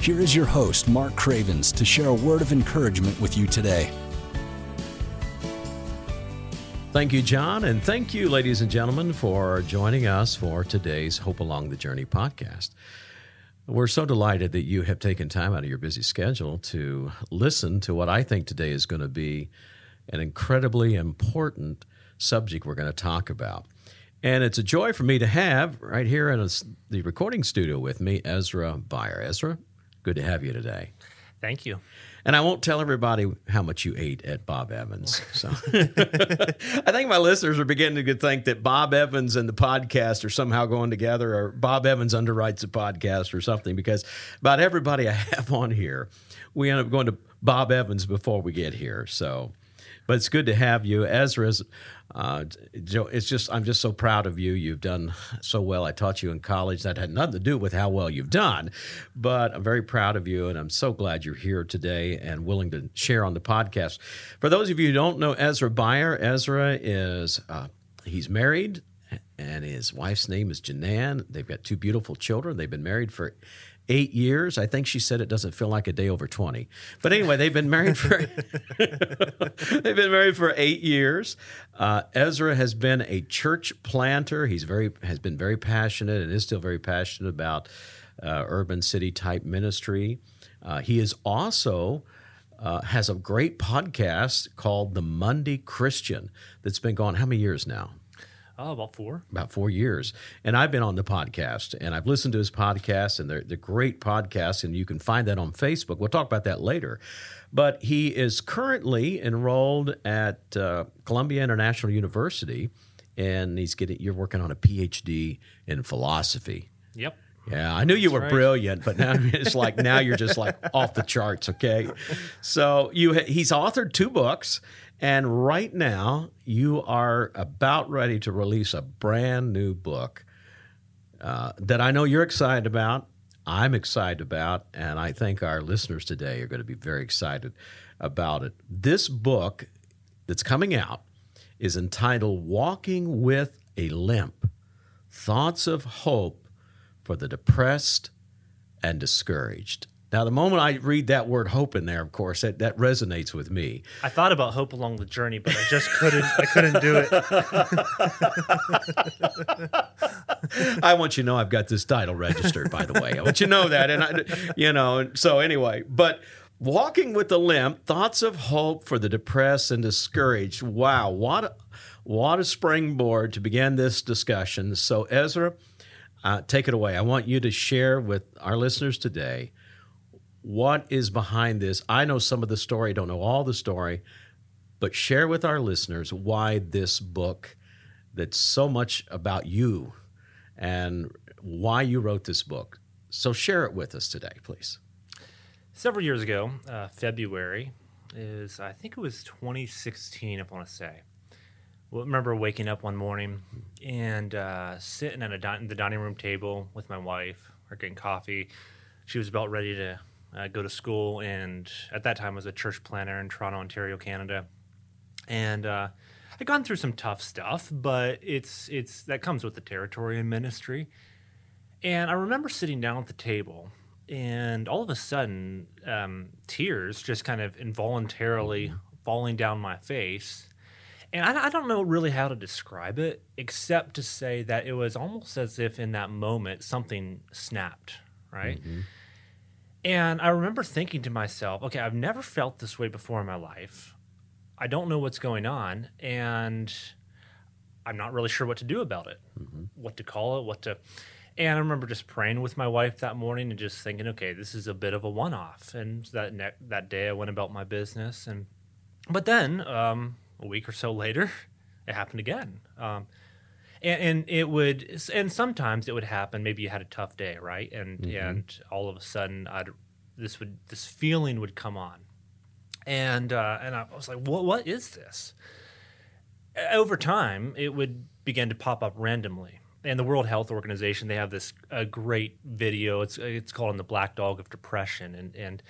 here is your host, Mark Cravens, to share a word of encouragement with you today. Thank you, John, and thank you, ladies and gentlemen, for joining us for today's Hope Along the Journey podcast. We're so delighted that you have taken time out of your busy schedule to listen to what I think today is going to be an incredibly important subject we're going to talk about. And it's a joy for me to have right here in the recording studio with me Ezra Beyer. Ezra, good to have you today. Thank you. And I won't tell everybody how much you ate at Bob Evans. So I think my listeners are beginning to think that Bob Evans and the podcast are somehow going together, or Bob Evans underwrites a podcast or something, because about everybody I have on here, we end up going to Bob Evans before we get here. So but it's good to have you, Ezra's. Uh, it's just I'm just so proud of you. You've done so well. I taught you in college. That had nothing to do with how well you've done, but I'm very proud of you, and I'm so glad you're here today and willing to share on the podcast. For those of you who don't know Ezra Beyer, Ezra is uh, he's married and his wife's name is Janan. They've got two beautiful children. They've been married for eight years. I think she said it doesn't feel like a day over 20. But anyway, they've been married for they've been married for eight years. Uh, Ezra has been a church planter. He's very has been very passionate and is still very passionate about uh, urban city type ministry. Uh, he is also uh, has a great podcast called The Monday Christian that's been going how many years now? Oh, about four. About four years. And I've been on the podcast and I've listened to his podcast, and they're, they're great podcasts, and you can find that on Facebook. We'll talk about that later. But he is currently enrolled at uh, Columbia International University, and he's getting, you're working on a PhD in philosophy. Yep. Yeah, I knew you were right. brilliant, but now it's like now you're just like off the charts. Okay, so you he's authored two books, and right now, you are about ready to release a brand new book uh, that I know you're excited about. I'm excited about, and I think our listeners today are going to be very excited about it. This book that's coming out is entitled Walking with a Limp Thoughts of Hope for the Depressed and Discouraged. Now, the moment I read that word hope in there, of course, that, that resonates with me. I thought about hope along the journey, but I just couldn't. I couldn't do it. I want you to know I've got this title registered, by the way. I want you to know that, and I, you know. So anyway, but walking with the limp, thoughts of hope for the depressed and discouraged. Wow, what a, what a springboard to begin this discussion. So Ezra, uh, take it away. I want you to share with our listeners today what is behind this. I know some of the story, don't know all the story, but share with our listeners why this book that's so much about you and why you wrote this book. So share it with us today, please. Several years ago, uh, February is, I think it was 2016, if I want to say. Well, remember waking up one morning and uh, sitting at a di- the dining room table with my wife, or getting coffee. She was about ready to uh, go to school, and at that time was a church planter in Toronto, Ontario, Canada. And uh, I'd gone through some tough stuff, but it's it's that comes with the territory in ministry. And I remember sitting down at the table, and all of a sudden, um, tears just kind of involuntarily falling down my face. And I, I, don't know really how to describe it, except to say that it was almost as if in that moment something snapped, right? Mm-hmm. And I remember thinking to myself, okay, I've never felt this way before in my life. I don't know what's going on, and I'm not really sure what to do about it, mm-hmm. what to call it, what to. And I remember just praying with my wife that morning and just thinking, okay, this is a bit of a one-off. And that ne- that day, I went about my business, and but then um, a week or so later, it happened again. Um, and, and, it would and sometimes it would happen maybe you had a tough day right and mm-hmm. and all of a sudden I'd this would this feeling would come on and uh, and I was like, what what is this? Over time, it would begin to pop up randomly. And the World Health Organization, they have this a great video. It's it's called "On the Black Dog of Depression," and and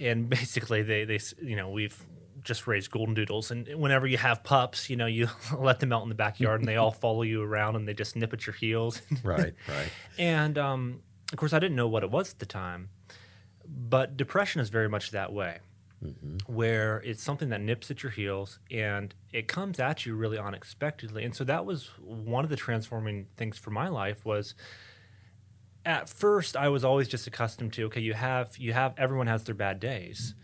and basically they they you know we've just raise golden doodles. And whenever you have pups you know you let them out in the backyard and they all follow you around and they just nip at your heels. Right right. And um, of course i didn't know what it was at the time but depression is very much that way mm-hmm. where it's something that nips at your heels and it comes at you really unexpectedly. And so that was one of the transforming things for my life was at first I was always just accustomed to okay you have you have everyone has their bad days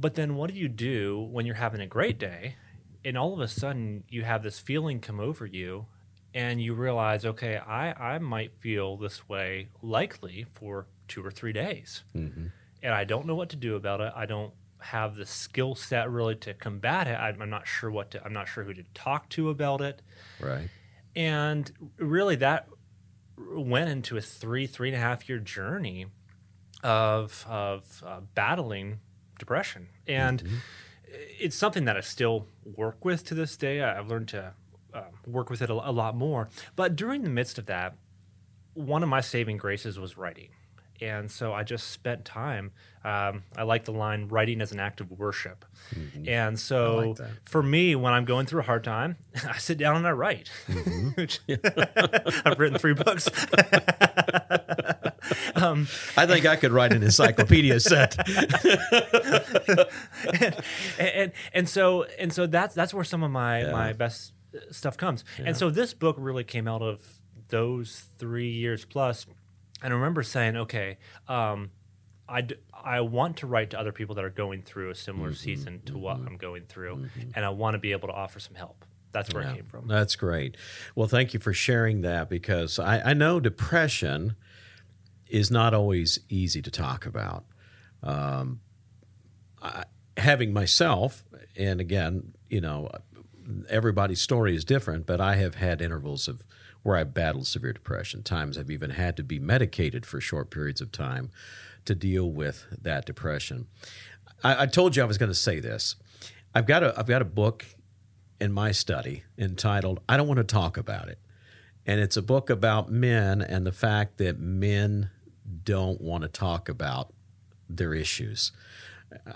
but then what do you do when you're having a great day and all of a sudden you have this feeling come over you and you realize okay I I might feel this way likely for 2 or 3 days. Mm-hmm. and I don't know what to do about it. I don't have the skill set really to combat it. I'm, I'm not sure what to I'm not sure who to talk to about it. Right. And really that went into a three three and a half year journey of of uh, battling depression, and mm-hmm. it's something that I still work with to this day. I've learned to uh, work with it a, a lot more. But during the midst of that, one of my saving graces was writing and so I just spent time. Um, I like the line "writing as an act of worship," mm-hmm. and so like for me, when I'm going through a hard time, I sit down and I write. Mm-hmm. I've written three books. um, I think I could write an encyclopedia set. and, and, and so and so that's that's where some of my yeah. my best stuff comes. Yeah. And so this book really came out of those three years plus and I remember saying, okay, um, I, d- I want to write to other people that are going through a similar mm-hmm, season to mm-hmm, what I'm going through, mm-hmm. and I want to be able to offer some help. That's where yeah, it came from. That's great. Well, thank you for sharing that because I, I know depression is not always easy to talk about. Um, I, having myself, and again, you know, everybody's story is different, but I have had intervals of where I've battled severe depression. Times I've even had to be medicated for short periods of time to deal with that depression. I, I told you I was going to say this. I've got a I've got a book in my study entitled "I Don't Want to Talk About It," and it's a book about men and the fact that men don't want to talk about their issues.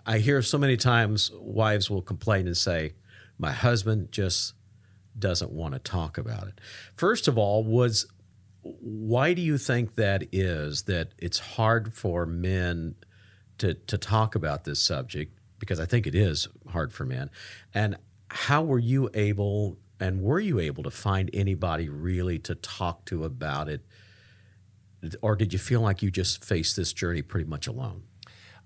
I hear so many times wives will complain and say, "My husband just doesn't want to talk about it. First of all, was why do you think that is that it's hard for men to to talk about this subject because I think it is hard for men. And how were you able and were you able to find anybody really to talk to about it or did you feel like you just faced this journey pretty much alone?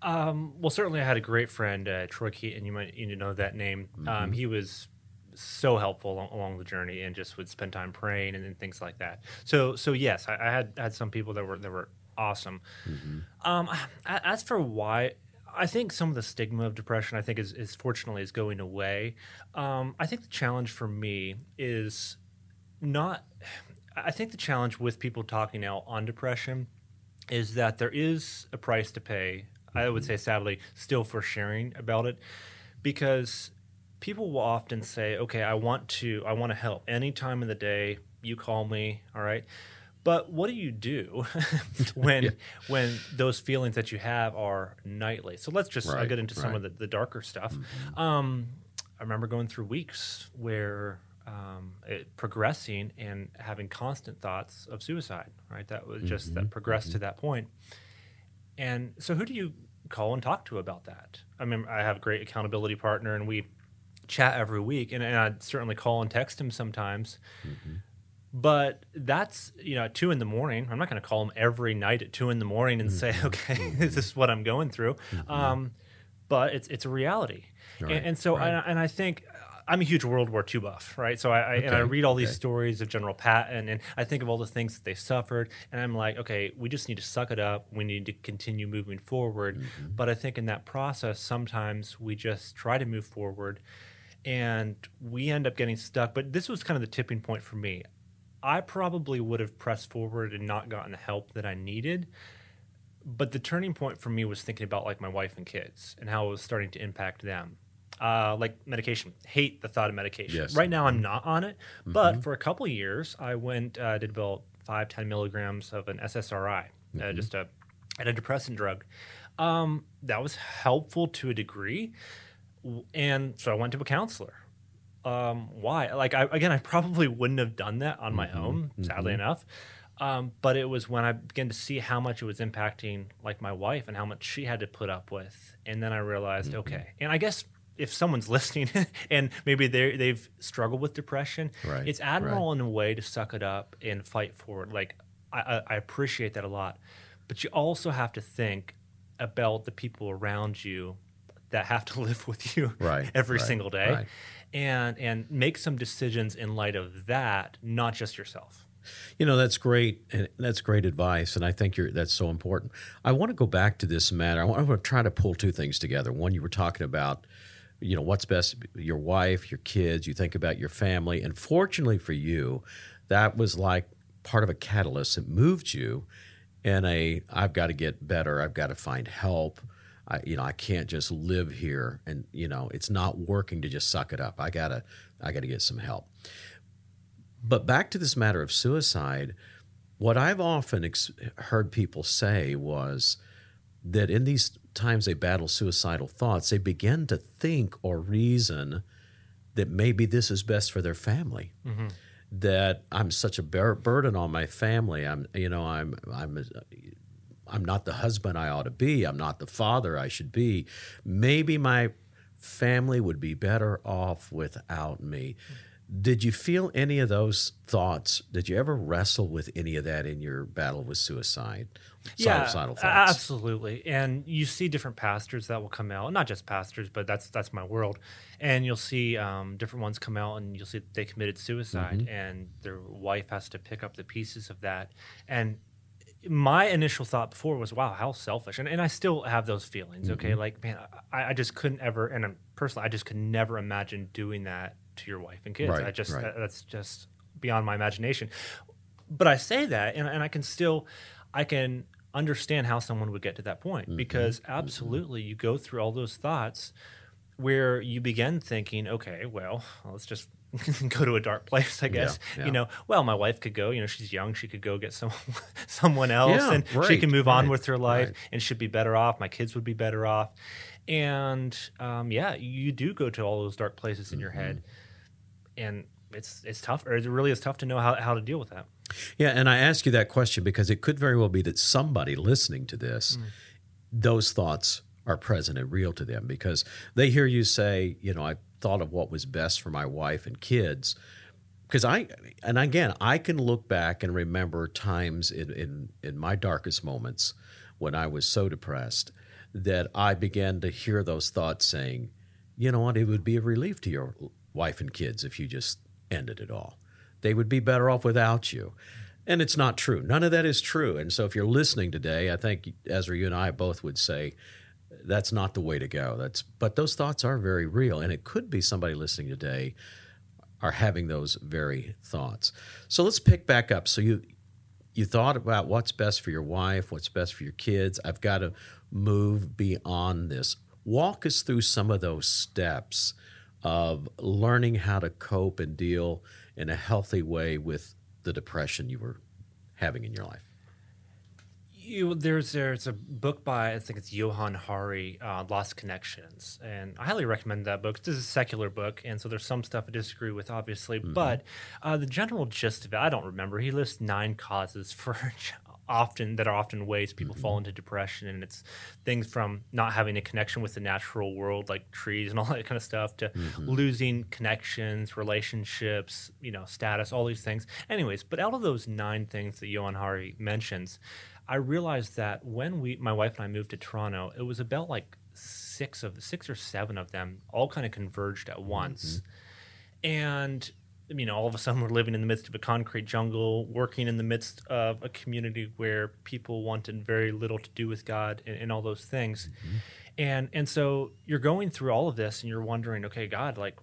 Um, well, certainly I had a great friend, uh, Troy Keaton. You might you know that name. Um, mm-hmm. Um, he was so helpful along, along, the journey and just would spend time praying and, and things like that. So so yes, I, I, had had some people that were that were awesome. Mm-hmm. Um, as for why. I think some of the stigma of depression, I think, is, is fortunately is going away. Um, I think the challenge for me is not. I think the challenge with people talking now on depression is that there is a price to pay. Mm-hmm. I would mm-hmm. say, sadly, still for sharing about it, because people will often say, "Okay, I want to I want to help any time of the day. You call me, all right?" But what do you do when yeah. when those feelings that you have are nightly? So let's just right, I'll get into right. some of the, the darker stuff. Mm-hmm. Um, I remember going through weeks where um, it, progressing and having constant thoughts of suicide. Right, that was just mm-hmm. that progressed mm-hmm. to that point. And so, who do you call and talk to about that? I mean, I have a great accountability partner, and we chat every week, and, and I'd certainly call and text him sometimes. Mm-hmm. But that's you know at two in the morning. I'm not going to call him every night at two in the morning and mm-hmm. say, okay, mm-hmm. this is what I'm going through. Mm-hmm. Um, but it's it's a reality, right. and, and, so right. and I think I'm a huge World War II buff, right? So I, I okay. and I read all these okay. stories of General Patton, and I think of all the things that they suffered, and I'm like, okay, we just need to suck it up. We need to continue moving forward. Mm-hmm. But I think in that process, sometimes we just try to move forward, and we end up getting stuck. But this was kind of the tipping point for me. I probably would have pressed forward and not gotten the help that I needed. but the turning point for me was thinking about like my wife and kids and how it was starting to impact them. Uh, like medication, hate the thought of medication. Yes. Right now, I'm not on it, but for a couple of years, I went uh, did about five, 10 milligrams of an SSRI, uh, just a antidepressant drug. Um, that was helpful to a degree, and so I went to a counselor. Um, why? Like, I, again, I probably wouldn't have done that on my own, sadly enough. Um, but it was when I began to see how much it was impacting, like my wife, and how much she had to put up with, and then I realized, Mm-hmm. okay. And I guess if someone's listening and maybe they they've struggled with depression, Right, it's right. admirable in a way to suck it up and fight forward. Like I, I, I appreciate that a lot, but you also have to think about the people around you that have to live with you Right, every right, single day, right. and and make some decisions in light of that, not just yourself. You know, that's great. And that's great advice. And I think you're, that's so important. I want to go back to this matter. I want to try to pull two things together. One, you were talking about, you know, what's best, your wife, your kids, you think about your family. And fortunately for you, that was like part of a catalyst that moved you in a, I've got to get better. I've got to find help. I, you know, I can't just live here and, you know, it's not working to just suck it up. I gotta, I gotta get some help. But back to this matter of suicide, what I've often ex- heard people say was that in these times they battle suicidal thoughts, they begin to think or reason that maybe this is best for their family. Mm-hmm. That I'm such a bur- burden on my family. I'm, you know, I'm, I'm, I'm not the husband I ought to be. I'm not the father I should be. Maybe my family would be better off without me. Mm-hmm. Did you feel any of those thoughts? Did you ever wrestle with any of that in your battle with suicide? Yeah, Suicidal thoughts. absolutely. And you see different pastors that will come out, not just pastors, but that's that's my world. And you'll see um, different ones come out, and you'll see they committed suicide, Mm-hmm. and their wife has to pick up the pieces of that. And my initial thought before was, "Wow, how selfish," and, and I still have those feelings. Okay, Mm-hmm. like man, I, I just couldn't ever, and I'm, personally, I just could never imagine doing that to your wife and kids. Right, I just right. that- that's just beyond my imagination. But I say that, and, and I can still, I can understand how someone would get to that point Mm-hmm. because absolutely, you go through all those thoughts where you begin thinking, okay, well, let's just go to a dark place, I guess. yeah. You know, well, my wife could go. You know, she's young; she could go get some someone else, Yeah, and she can move on with her life, right. and should be better off. My kids would be better off, and um, yeah, you do go to all those dark places in your Mm-hmm. head, and it's it's tough, or it really is tough to know how, how to deal with that. Yeah, and I ask you that question because it could very well be that somebody listening to this, mm. those thoughts are present and real to them because they hear you say, you know, I thought of what was best for my wife and kids. Because I, and again, I can look back and remember times in, in, in my darkest moments when I was so depressed that I began to hear those thoughts saying, you know what, it would be a relief to your wife and kids if you just ended it all. They would be better off without you. And it's not true. None of that is true. And so if you're listening today, I think Ezra, you and I both would say that's not the way to go. That's but those thoughts are very real. And it could be somebody listening today are having those very thoughts. So let's pick back up. So you you thought about what's best for your wife, what's best for your kids. I've got to move beyond this. Walk us through some of those steps of learning how to cope and deal in a healthy way with the depression you were having in your life. You, there's there's a book by I think it's Johann Hari, uh, Lost Connections, and I highly recommend that book. This is a secular book, and so there's some stuff I disagree with, obviously, but uh, the general gist of it, I don't remember. He lists nine causes for often that are often ways people fall mm-hmm. into depression, and it's things from not having a connection with the natural world, like trees and all that kind of stuff, to mm-hmm. losing connections, relationships, you know, status, all these things. Anyways, but out of those nine things that Johann Hari mentions, I realized that when we, my wife and I moved to Toronto, it was about like six of six or seven of them all kind of converged at once, mm-hmm. and you know, all of a sudden we're living in the midst of a concrete jungle, working in the midst of a community where people wanted very little to do with God and, and all those things. Mm-hmm. And and so you're going through all of this and you're wondering, okay, God, like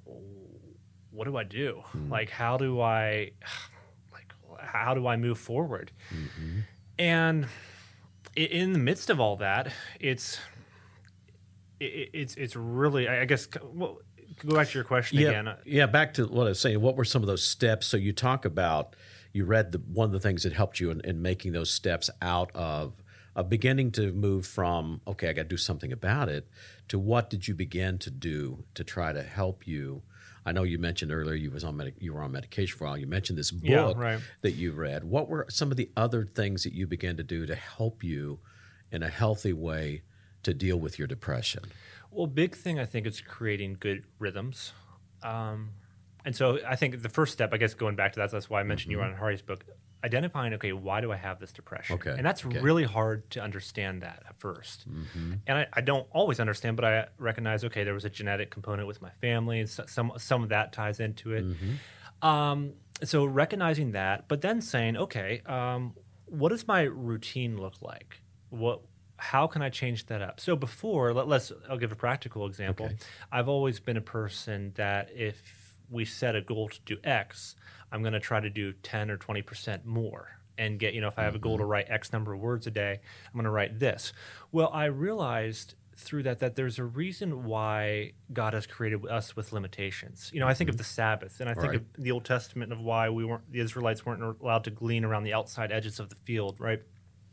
what do I do? Mm-hmm. Like how do I like how do I move forward? Mm-hmm. And in the midst of all that, it's it's it's really I I guess well, go back to your question yeah, again. Yeah, back to what I was saying. What were some of those steps? So you talk about you read the one of the things that helped you in, in making those steps out of uh, beginning to move from okay, I got to do something about it to what did you begin to do to try to help you. I know you mentioned earlier you was on medic- you were on medication for a while. You mentioned this book Yeah, right. that you read. What were some of the other things that you began to do to help you in a healthy way to deal with your depression? Well, big thing I think is creating good rhythms. Um, and so I think the first step, I guess, going back to that, that's why I mentioned you were on Hardy's book, identifying, okay, why do I have this depression? Okay, And that's okay. really hard to understand that at 1st And I, I don't always understand, but I recognize, okay, there was a genetic component with my family, and so, some some of that ties into it. Um, so recognizing that, but then saying, okay, um, what does my routine look like? What, how can I change that up? So before, let, let's, I'll give a practical example. Okay. I've always been a person that if we set a goal to do X, I'm going to try to do 10 or 20% more and get, you know, if I have a goal to mm-hmm. write X number of words a day, I'm going to write this. Well, I realized through that that there's a reason why God has created us with limitations. You know, I think of mm-hmm. the Sabbath and I think Right. of the Old Testament of why we weren't the Israelites weren't allowed to glean around the outside edges of the field, right?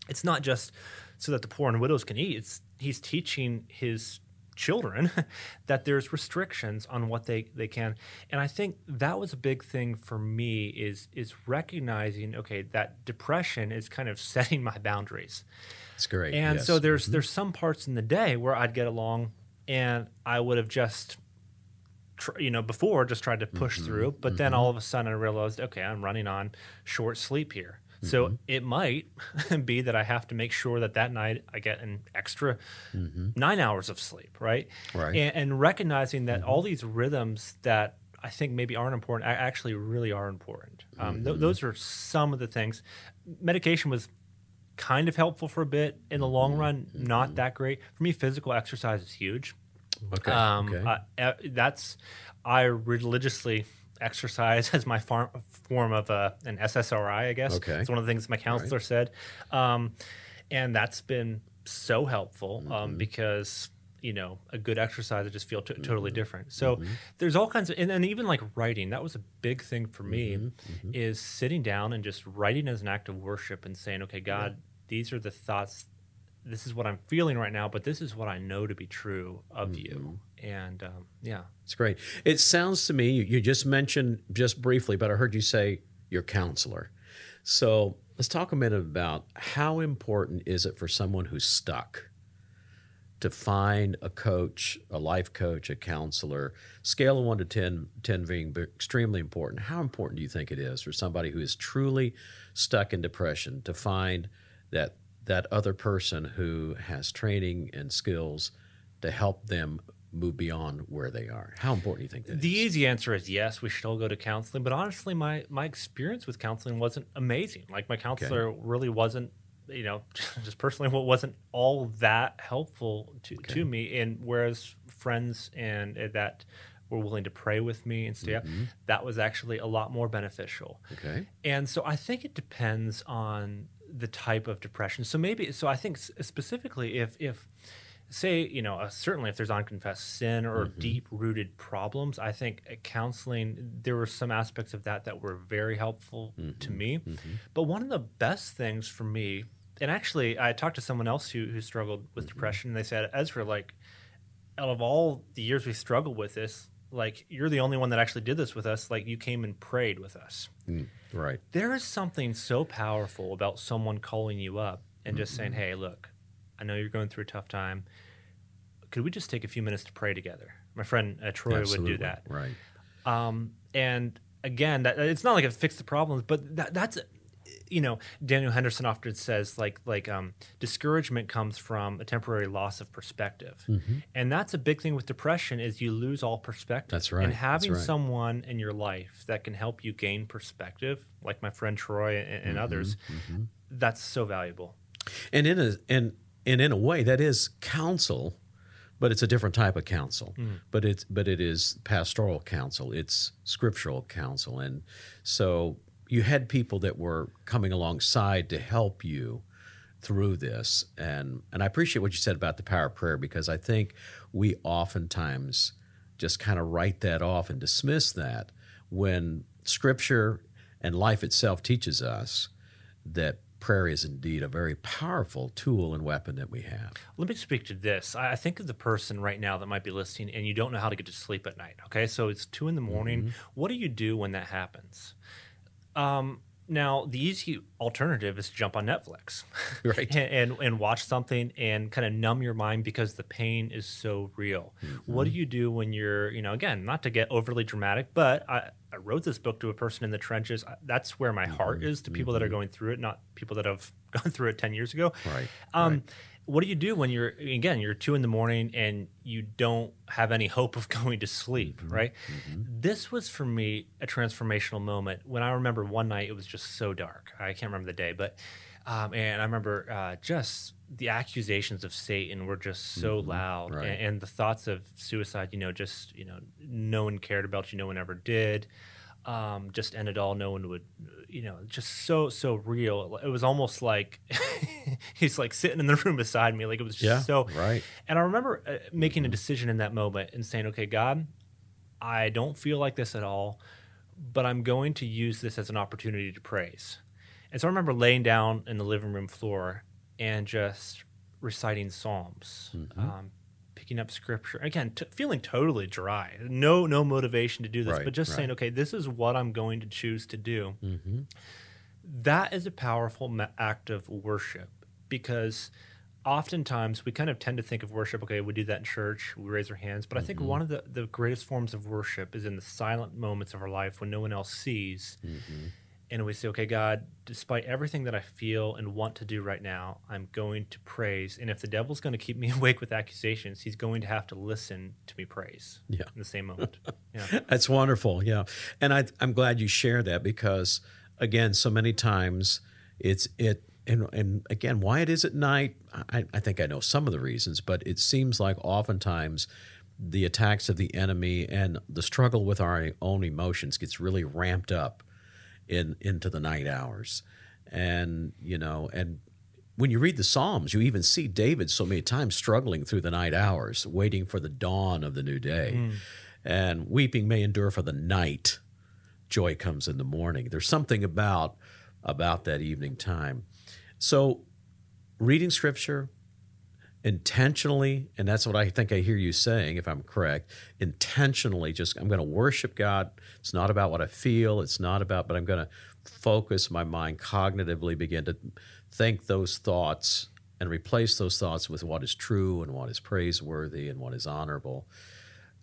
It's not just so that the poor and widows can eat. It's he's teaching his children that there's restrictions on what they, they can. And I think that was a big thing for me is is recognizing, okay, that depression is kind of setting my boundaries. It's great. And yes. so there's mm-hmm. there's some parts in the day where I'd get along and I would have just tr- you know before just tried to push mm-hmm. through but then mm-hmm. all of a sudden I realized okay I'm running on short sleep here. So it might be that I have to make sure that that night I get an extra nine hours of sleep, right? Right. And, and recognizing that all these rhythms that I think maybe aren't important actually really are important. Um, th- those are some of the things. Medication was kind of helpful for a bit. In the long run, not that great. For me, physical exercise is huge. okay. Um, okay. uh, that's I religiously exercise as my form of uh, an SSRI. I guess Okay. it's one of the things my counselor said, um, and that's been so helpful Mm-hmm. um, because you know a good exercise I just feel t- totally Mm-hmm. different. So there's all kinds of and, and even like writing that was a big thing for me Mm-hmm. is sitting down and just writing as an act of worship and saying, okay, God, these are the thoughts this is what I'm feeling right now, but this is what I know to be true of you. And um, yeah, It's great. It sounds to me, you, you just mentioned just briefly, but I heard you say your counselor. So let's talk a minute about how important is it for someone who's stuck to find a coach, a life coach, a counselor? Scale of one to 10, 10 being extremely important. How important do you think it is for somebody who is truly stuck in depression to find that that other person who has training and skills to help them move beyond where they are? How important do you think that the is? easy answer is yes, we should all go to counseling. But honestly, my my experience with counseling wasn't amazing. Like my counselor really wasn't, you know, just personally, what wasn't all that helpful to to me. And whereas friends and uh, that were willing to pray with me and stay up, that was actually a lot more beneficial. Okay. And so I think it depends on the type of depression. So maybe so I think specifically if if say you know uh, certainly if there's unconfessed sin or mm-hmm. deep rooted problems, I think uh, counseling there were some aspects of that that were very helpful to mm-hmm. me. Mm-hmm. But one of the best things for me, and actually I talked to someone else who who struggled with depression, and they said Ezra like out of all the years we struggled with this. Like you're the only one that actually did this with us. Like you came and prayed with us mm, Right. there is something so powerful about someone calling you up and just saying, "Hey, look, I know you're going through a tough time. Could we just take a few minutes to pray together?" My friend uh, Troy Absolutely. would do that. Right. Um, and again, that it's not like it fixed the problems, but that, that's you know, Daniel Henderson often says like like um, discouragement comes from a temporary loss of perspective, and that's a big thing with depression is you lose all perspective. That's right. And having right. someone in your life that can help you gain perspective, like my friend Troy and, and others, that's so valuable. And in a and and in a way that is counsel, but it's a different type of counsel. Mm. But it's but it is pastoral counsel. It's scriptural counsel, and so you had people that were coming alongside to help you through this. And and I appreciate what you said about the power of prayer because I think we oftentimes just kind of write that off and dismiss that when scripture and life itself teaches us that prayer is indeed a very powerful tool and weapon that we have. Let me speak to this. I think of the person right now that might be listening and you don't know how to get to sleep at night. Okay. So it's two in the morning. Mm-hmm. What do you do when that happens? Um, now, the easy alternative is to jump on Netflix, right, and, and, and watch something and kind of numb your mind because the pain is so real. Mm-hmm. What do you do when you're, you know, again, not to get overly dramatic, but I, I wrote this book to a person in the trenches. That's where my mm-hmm. heart is to people mm-hmm. that are mm-hmm. going through it, not people that have gone through it ten years ago. Right. Um, right what do you do when you're again you're two in the morning and you don't have any hope of going to sleep mm-hmm. right mm-hmm. this was for me a transformational moment when i remember one night it was just so dark i can't remember the day but um, and i remember uh, just the accusations of satan were just so mm-hmm. loud right. and, and, the thoughts of suicide you know just you know no one cared about you no one ever did um, just it all no one would you know, just so so real. It was almost like he's like sitting in the room beside me. Like it was just yeah, so right. And I remember uh, making a decision in that moment and saying, "Okay, God, I don't feel like this at all, but I'm going to use this as an opportunity to praise." And so I remember laying down in the living room floor and just reciting psalms, mm-hmm. um, picking up scripture again t- feeling totally dry no no motivation to do this right, but just right. saying okay this is what i'm going to choose to do mm-hmm. that is a powerful act of worship because oftentimes we kind of tend to think of worship okay we do that in church we raise our hands but mm-hmm. i think mm-hmm. one of the, the greatest forms of worship is in the silent moments of our life when no one else sees mm-hmm and we say, okay, God, despite everything that I feel and want to do right now, I'm going to praise. And if the devil's going to keep me awake with accusations, he's going to have to listen to me praise yeah. in the same moment. Yeah. That's wonderful. Yeah. And I, I'm glad you share that because, again, so many times it's, it, and, and again, why it is at night, I, I think I know some of the reasons, but it seems like oftentimes the attacks of the enemy and the struggle with our own emotions gets really ramped up in into the night hours. And you know and when you read the psalms you even see david so many times struggling through the night hours waiting for the dawn of the new day. Mm. and weeping may endure for the night. Joy comes in the morning. There's something about about that evening time. So reading scripture intentionally and that's what i think i hear you saying if i'm correct intentionally just i'm going to worship god. It's not about what i feel it's not about but i'm going to focus my mind cognitively begin to think those thoughts and replace those thoughts with what is true and what is praiseworthy and what is honorable.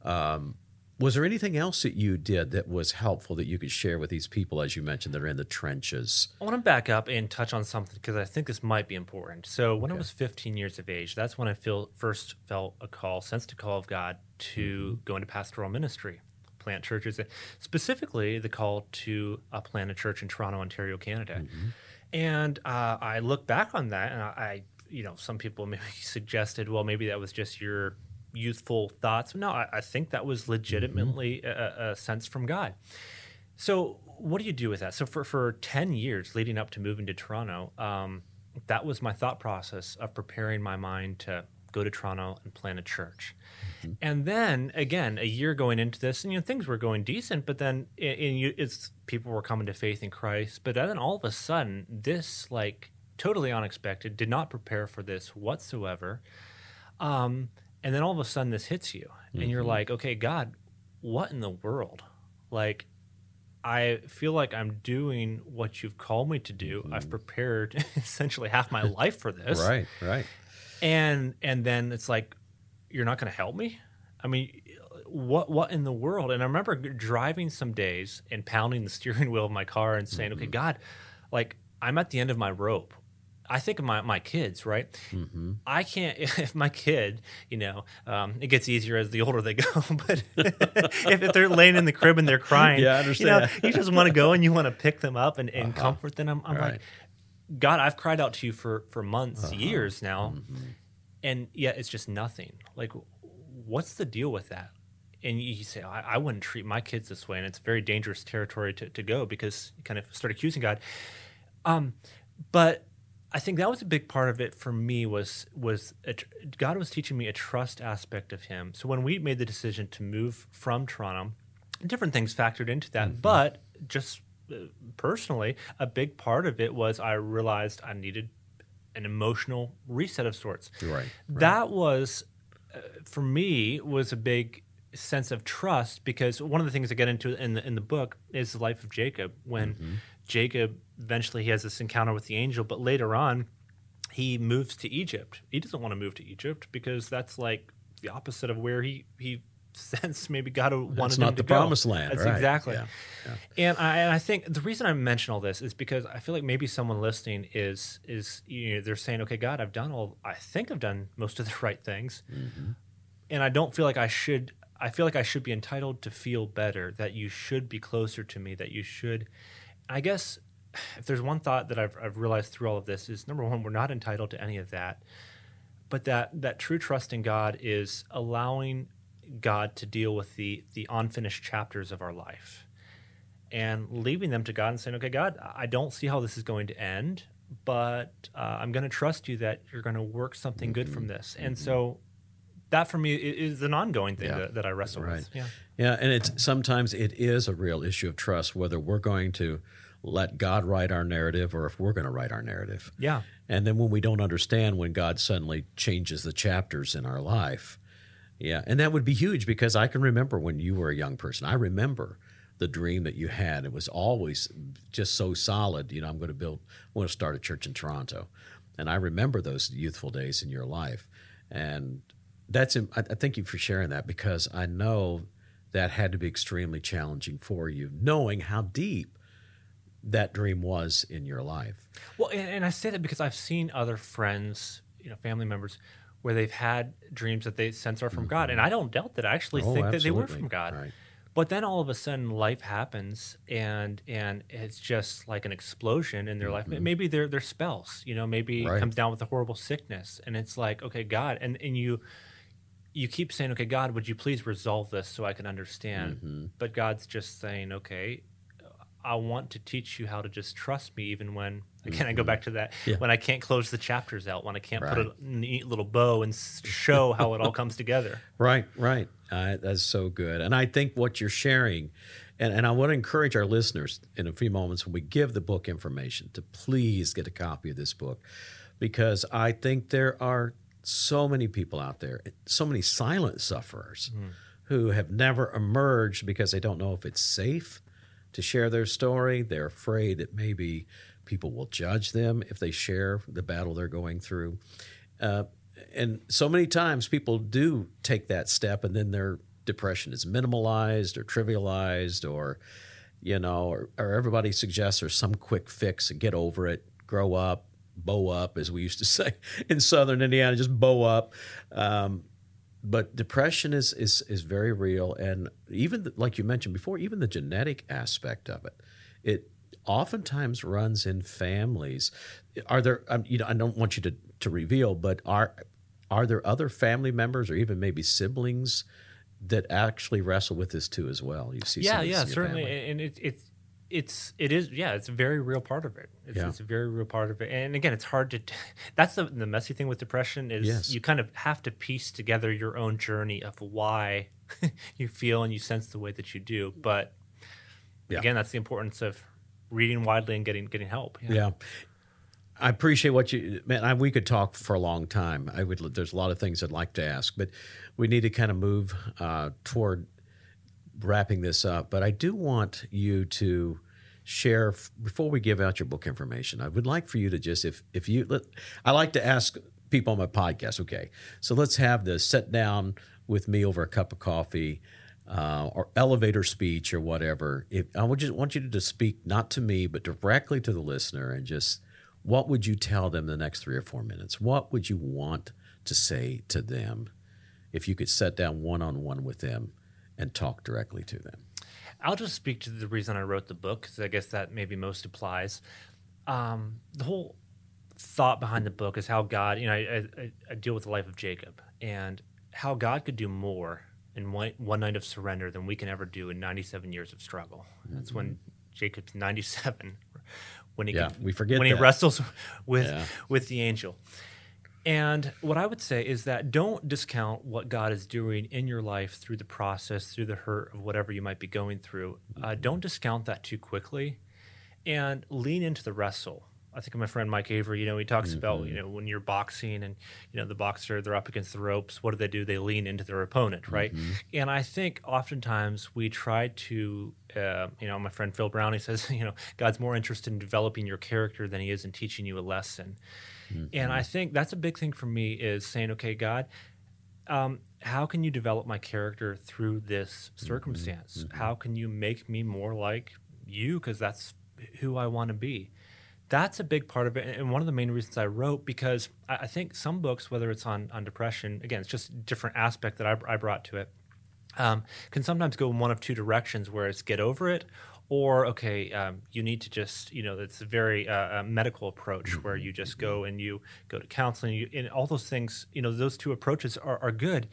Um, was there anything else that you did that was helpful that you could share with these people, as you mentioned, that are in the trenches? I want to back up and touch on something because I think this might be important. So, when okay. I was 15 years of age, that's when I feel first felt a call, sensed a call of God to mm-hmm. go into pastoral ministry, plant churches, specifically the call to uh, plant a church in Toronto, Ontario, Canada. Mm-hmm. And uh, I look back on that, and I, I, you know, some people maybe suggested, well, maybe that was just your youthful thoughts. No, I, I think that was legitimately mm-hmm. a, a, sense from God. So, what do you do with that? So, for, for 10 years leading up to moving to Toronto, um, that was my thought process of preparing my mind to go to Toronto and plant a church. Mm-hmm. And then again, a year going into this, and you know things were going decent, but then in, in, it's people were coming to faith in Christ. But then all of a sudden, this like totally unexpected, did not prepare for this whatsoever. Um, and then all of a sudden this hits you and mm-hmm. you're like okay god what in the world? Like i feel like i'm doing what you've called me to do. Mm-hmm. i've prepared essentially half my life for this. Right right. And and then it's like you're not going to help me? I mean what what in the world? And i remember driving some days and pounding the steering wheel of my car and saying mm-hmm. okay god like i'm at the end of my rope I think of my, my kids, right? Mm-hmm. I can't, if my kid, you know, um, it gets easier as the older they go, but if, if, they're laying in the crib and they're crying, yeah, I understand. You, know, you just want to go and you want to pick them up and, and uh-huh. comfort them. I'm, I'm right. like, God, I've cried out to you for, for months, uh-huh. years now, mm-hmm. and yet it's just nothing. Like, what's the deal with that? and you say, I, I, wouldn't treat my kids this way, and it's very dangerous territory to, to go because you kind of start accusing God. Um, but I think that was a big part of it for me was was a, God was teaching me a trust aspect of Him. So when we made the decision to move from Toronto, different things factored into that, mm-hmm. but just uh, personally, a big part of it was I realized I needed an emotional reset of sorts. Right. right. That was uh, for me was a big sense of trust because one of the things I get into in the in the book is the life of Jacob when mm-hmm. Jacob eventually he has this encounter with the angel, but later on he moves to Egypt. He doesn't want to move to Egypt because that's like the opposite of where he he sense maybe God wanted That's not the promised land. That's right. exactly. Yeah. Yeah. And I and I think the reason I mention all this is because I feel like maybe someone listening is is you know they're saying, okay, God, I've done all. I think I've done most of the right things, mm-hmm. and I don't feel like I should. I feel like I should be entitled to feel better. That you should be closer to me. That you should. I guess if there's one thought that I've, I've realized through all of this is number one, we're not entitled to any of that, but that that true trust in God is allowing God to deal with the the unfinished chapters of our life and leaving them to God and saying, okay, God, I don't see how this is going to end, but uh, I'm going to trust you that you're going to work something mm-hmm. good from mm-hmm. this. And mm-hmm. so that for me is an ongoing thing yeah. that, that, I wrestle right. with. Yeah. Yeah. And it's sometimes it is a real issue of trust, whether we're going to let God write our narrative or if we're going to write our narrative. Yeah. And then when we don't understand when God suddenly changes the chapters in our life, yeah, and that would be huge because I can remember when you were a young person. I remember the dream that you had. It was always just so solid. You know, I'm going to build, I want to start a church in Toronto, and I remember those youthful days in your life, and that's. I thank you for sharing that because I know that had to be extremely challenging for you, knowing how deep that dream was in your life. Well, and, and I say that because I've seen other friends, you know, family members where they've had dreams that they sense are from mm-hmm. God. And I don't doubt that. I actually oh, think absolutely. that they were from God. Right. But then all of a sudden life happens and and it's just like an explosion in their mm-hmm. life. Maybe they're they're spells, you know, maybe right. it comes down with a horrible sickness. And it's like, okay, God, and, and you you keep saying, Okay, God, would you please resolve this so I can understand? Mm-hmm. But God's just saying, Okay, I want to teach you how to just trust me, even when again mm-hmm. I go back to that yeah. when I can't close the chapters out, when I can't right. put a neat little bow and show how it all comes together. Right, right. Uh, that's so good, and I think what you're sharing, and, and I want to encourage our listeners in a few moments when we give the book information to please get a copy of this book, because I think there are so many people out there, so many silent sufferers. Mm. Who have never emerged because they don't know if it's safe, to share their story. They're afraid that maybe people will judge them if they share the battle they're going through. Uh, and so many times people do take that step and then their depression is minimalized or trivialized or you know or, or everybody suggests there's some quick fix and get over it grow up bow up as we used to say in southern indiana just bow up um, but depression is is is very real, and even the, like you mentioned before, even the genetic aspect of it, it oftentimes runs in families. Are there? Um, you know, I don't want you to to reveal, but are are there other family members or even maybe siblings that actually wrestle with this too as well? You see, yeah, yeah, certainly, family. and it, it's it's it is yeah it's a very real part of it it's, yeah. it's, a very real part of it and again it's hard to that's the, the messy thing with depression is yes. you kind of have to piece together your own journey of why you feel and you sense the way that you do but yeah. again that's the importance of reading widely and getting getting help yeah, yeah. I appreciate what you man. I, we could talk for a long time. I would. There's a lot of things I'd like to ask, but we need to kind of move uh, toward wrapping this up, but I do want you to share before we give out your book information. I would like for you to just if if you let, I like to ask people on my podcast. Okay, so let's have the sit down with me over a cup of coffee. Uh, or elevator speech or whatever. If I would just want you to speak not to me but directly to the listener and just what would you tell them the next three or four minutes? What would you want to say to them if you could sit down one on one with them and talk directly to them. I'll just speak to the reason I wrote the book because I guess that maybe most applies. Um, the whole thought behind the book is how God, you know, I, I, I, deal with the life of Jacob and how God could do more in one, one, night of surrender than we can ever do in 97 years of struggle. Mm-hmm. That's when Jacob's 97 when he Yeah, we forget when that. he wrestles with Yeah. with the angel. And what I would say is that don't discount what God is doing in your life through the process, through the hurt of whatever you might be going through. Uh, don't discount that too quickly, and lean into the wrestle. I think of my friend Mike Avery. You know, he talks about mm-hmm. you know when you're boxing and you know the boxer they're up against the ropes. What do they do? They lean into their opponent, right? Mm-hmm. And I think oftentimes we try to, uh, you know, my friend Phil Brown he says, you know, God's more interested in developing your character than he is in teaching you a lesson. Mm-hmm. And I think that's a big thing for me is saying, okay, God, um, how can you develop my character through this circumstance? How can you make me more like you? Because that's who I want to be. That's a big part of it, and one of the main reasons I wrote because I, think some books, whether it's on on depression, again, it's just a different aspect that I, I brought to it, um, can sometimes go in one of two directions, where it's get over it, or okay, um, you need to just you know it's a very uh, uh, medical approach where you just go and you go to counseling, you, and all those things. You know, those two approaches are, are good.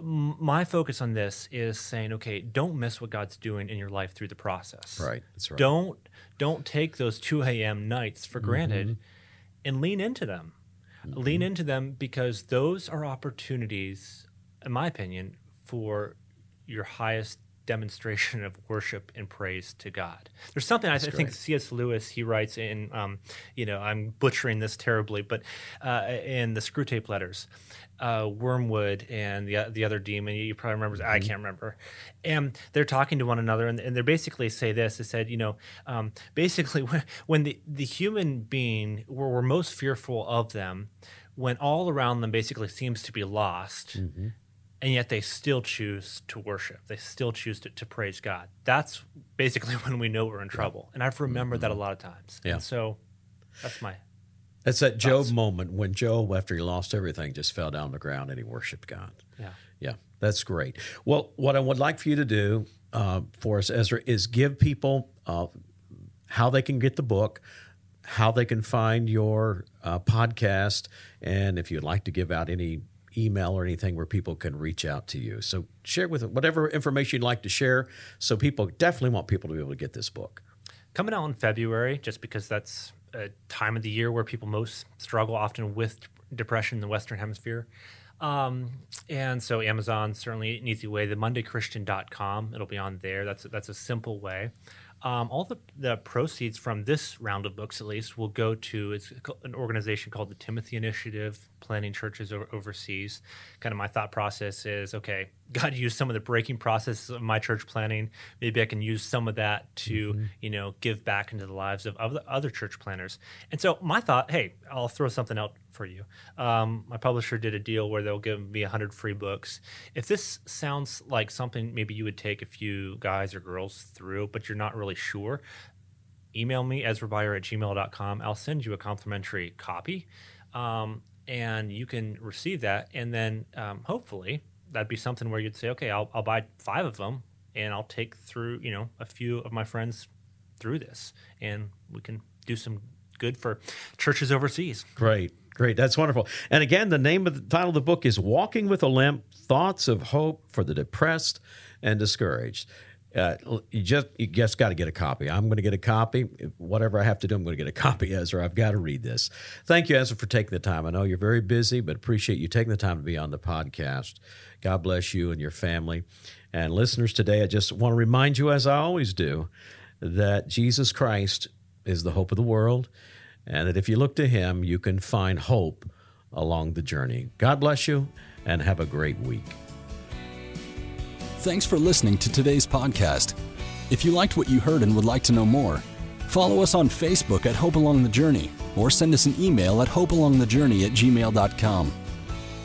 My focus on this is saying, okay, don't miss what God's doing in your life through the process. Right, that's right. Don't don't take those two a.m. nights for granted, Mm-hmm. and lean into them. Lean into them because those are opportunities, in my opinion, for your highest demonstration of worship and praise to God. There's something I, I think. C.S. Lewis he writes in, um, you know, I'm butchering this terribly, but uh, in the Screwtape Letters, uh, Wormwood and the the other demon, you probably remember, I can't remember, and they're talking to one another, and, and they basically say this. They said, you know, um, basically when, when the the human being we're, we're most fearful of them, when all around them basically seems to be lost and yet they still choose to worship. They still choose to, to praise God. That's basically when we know we're in trouble. And I've remembered that a lot of times. Yeah. And so that's my That's that Job moment when Job, after he lost everything, just fell down on the ground and he worshiped God. yeah. Yeah, that's great. Well, what I would like for you to do uh, for us, Ezra, is give people uh, how they can get the book, how they can find your uh, podcast, and if you'd like to give out any email or anything where people can reach out to you. So share with whatever information you'd like to share. So people definitely want people to be able to get this book. Coming out in February, just because that's a time of the year where people most struggle often with depression in the Western Hemisphere. Um, and so Amazon certainly an easy way. The MondayChristian.com, it'll be on there. That's that's a simple way. Um, all the, the proceeds from this round of books, at least, will go to it's an organization called the Timothy Initiative, planting churches overseas. Kind of my thought process is okay, God used some of the breaking process of my church planting. Maybe I can use some of that to, you know, give back into the lives of, of other church planters. And so my thought, hey, I'll throw something out for you. Um, my publisher did a deal where they'll give me 100 free books. If this sounds like something maybe you would take a few guys or girls through, but you're not really sure, email me ezrabuyer at gmail.com. I'll send you a complimentary copy. Um, and you can receive that. And then um, hopefully that'd be something where you'd say, okay, I'll, I'll buy five of them and I'll take through, you know, a few of my friends through this and we can do some good for churches overseas. Great, great. That's wonderful. And again, the name of the title of the book is Walking with a Limp Thoughts of Hope for the Depressed and Discouraged. Uh, you just you just got to get a copy. I'm going to get a copy. Whatever I have to do, I'm going to get a copy, Ezra. I've got to read this. Thank you, Ezra, for taking the time. I know you're very busy, but appreciate you taking the time to be on the podcast. God bless you and your family. And listeners, today I just want to remind you, as I always do, that Jesus Christ is the hope of the world, and that if you look to Him, you can find hope along the journey. God bless you, and have a great week. Thanks for listening to today's podcast. If you liked what you heard and would like to know more, follow us on Facebook at Hope Along the Journey or send us an email at hopealongthejourney at gmail.com.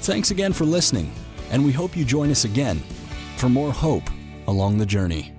Thanks again for listening, and we hope you join us again for more hope along the journey.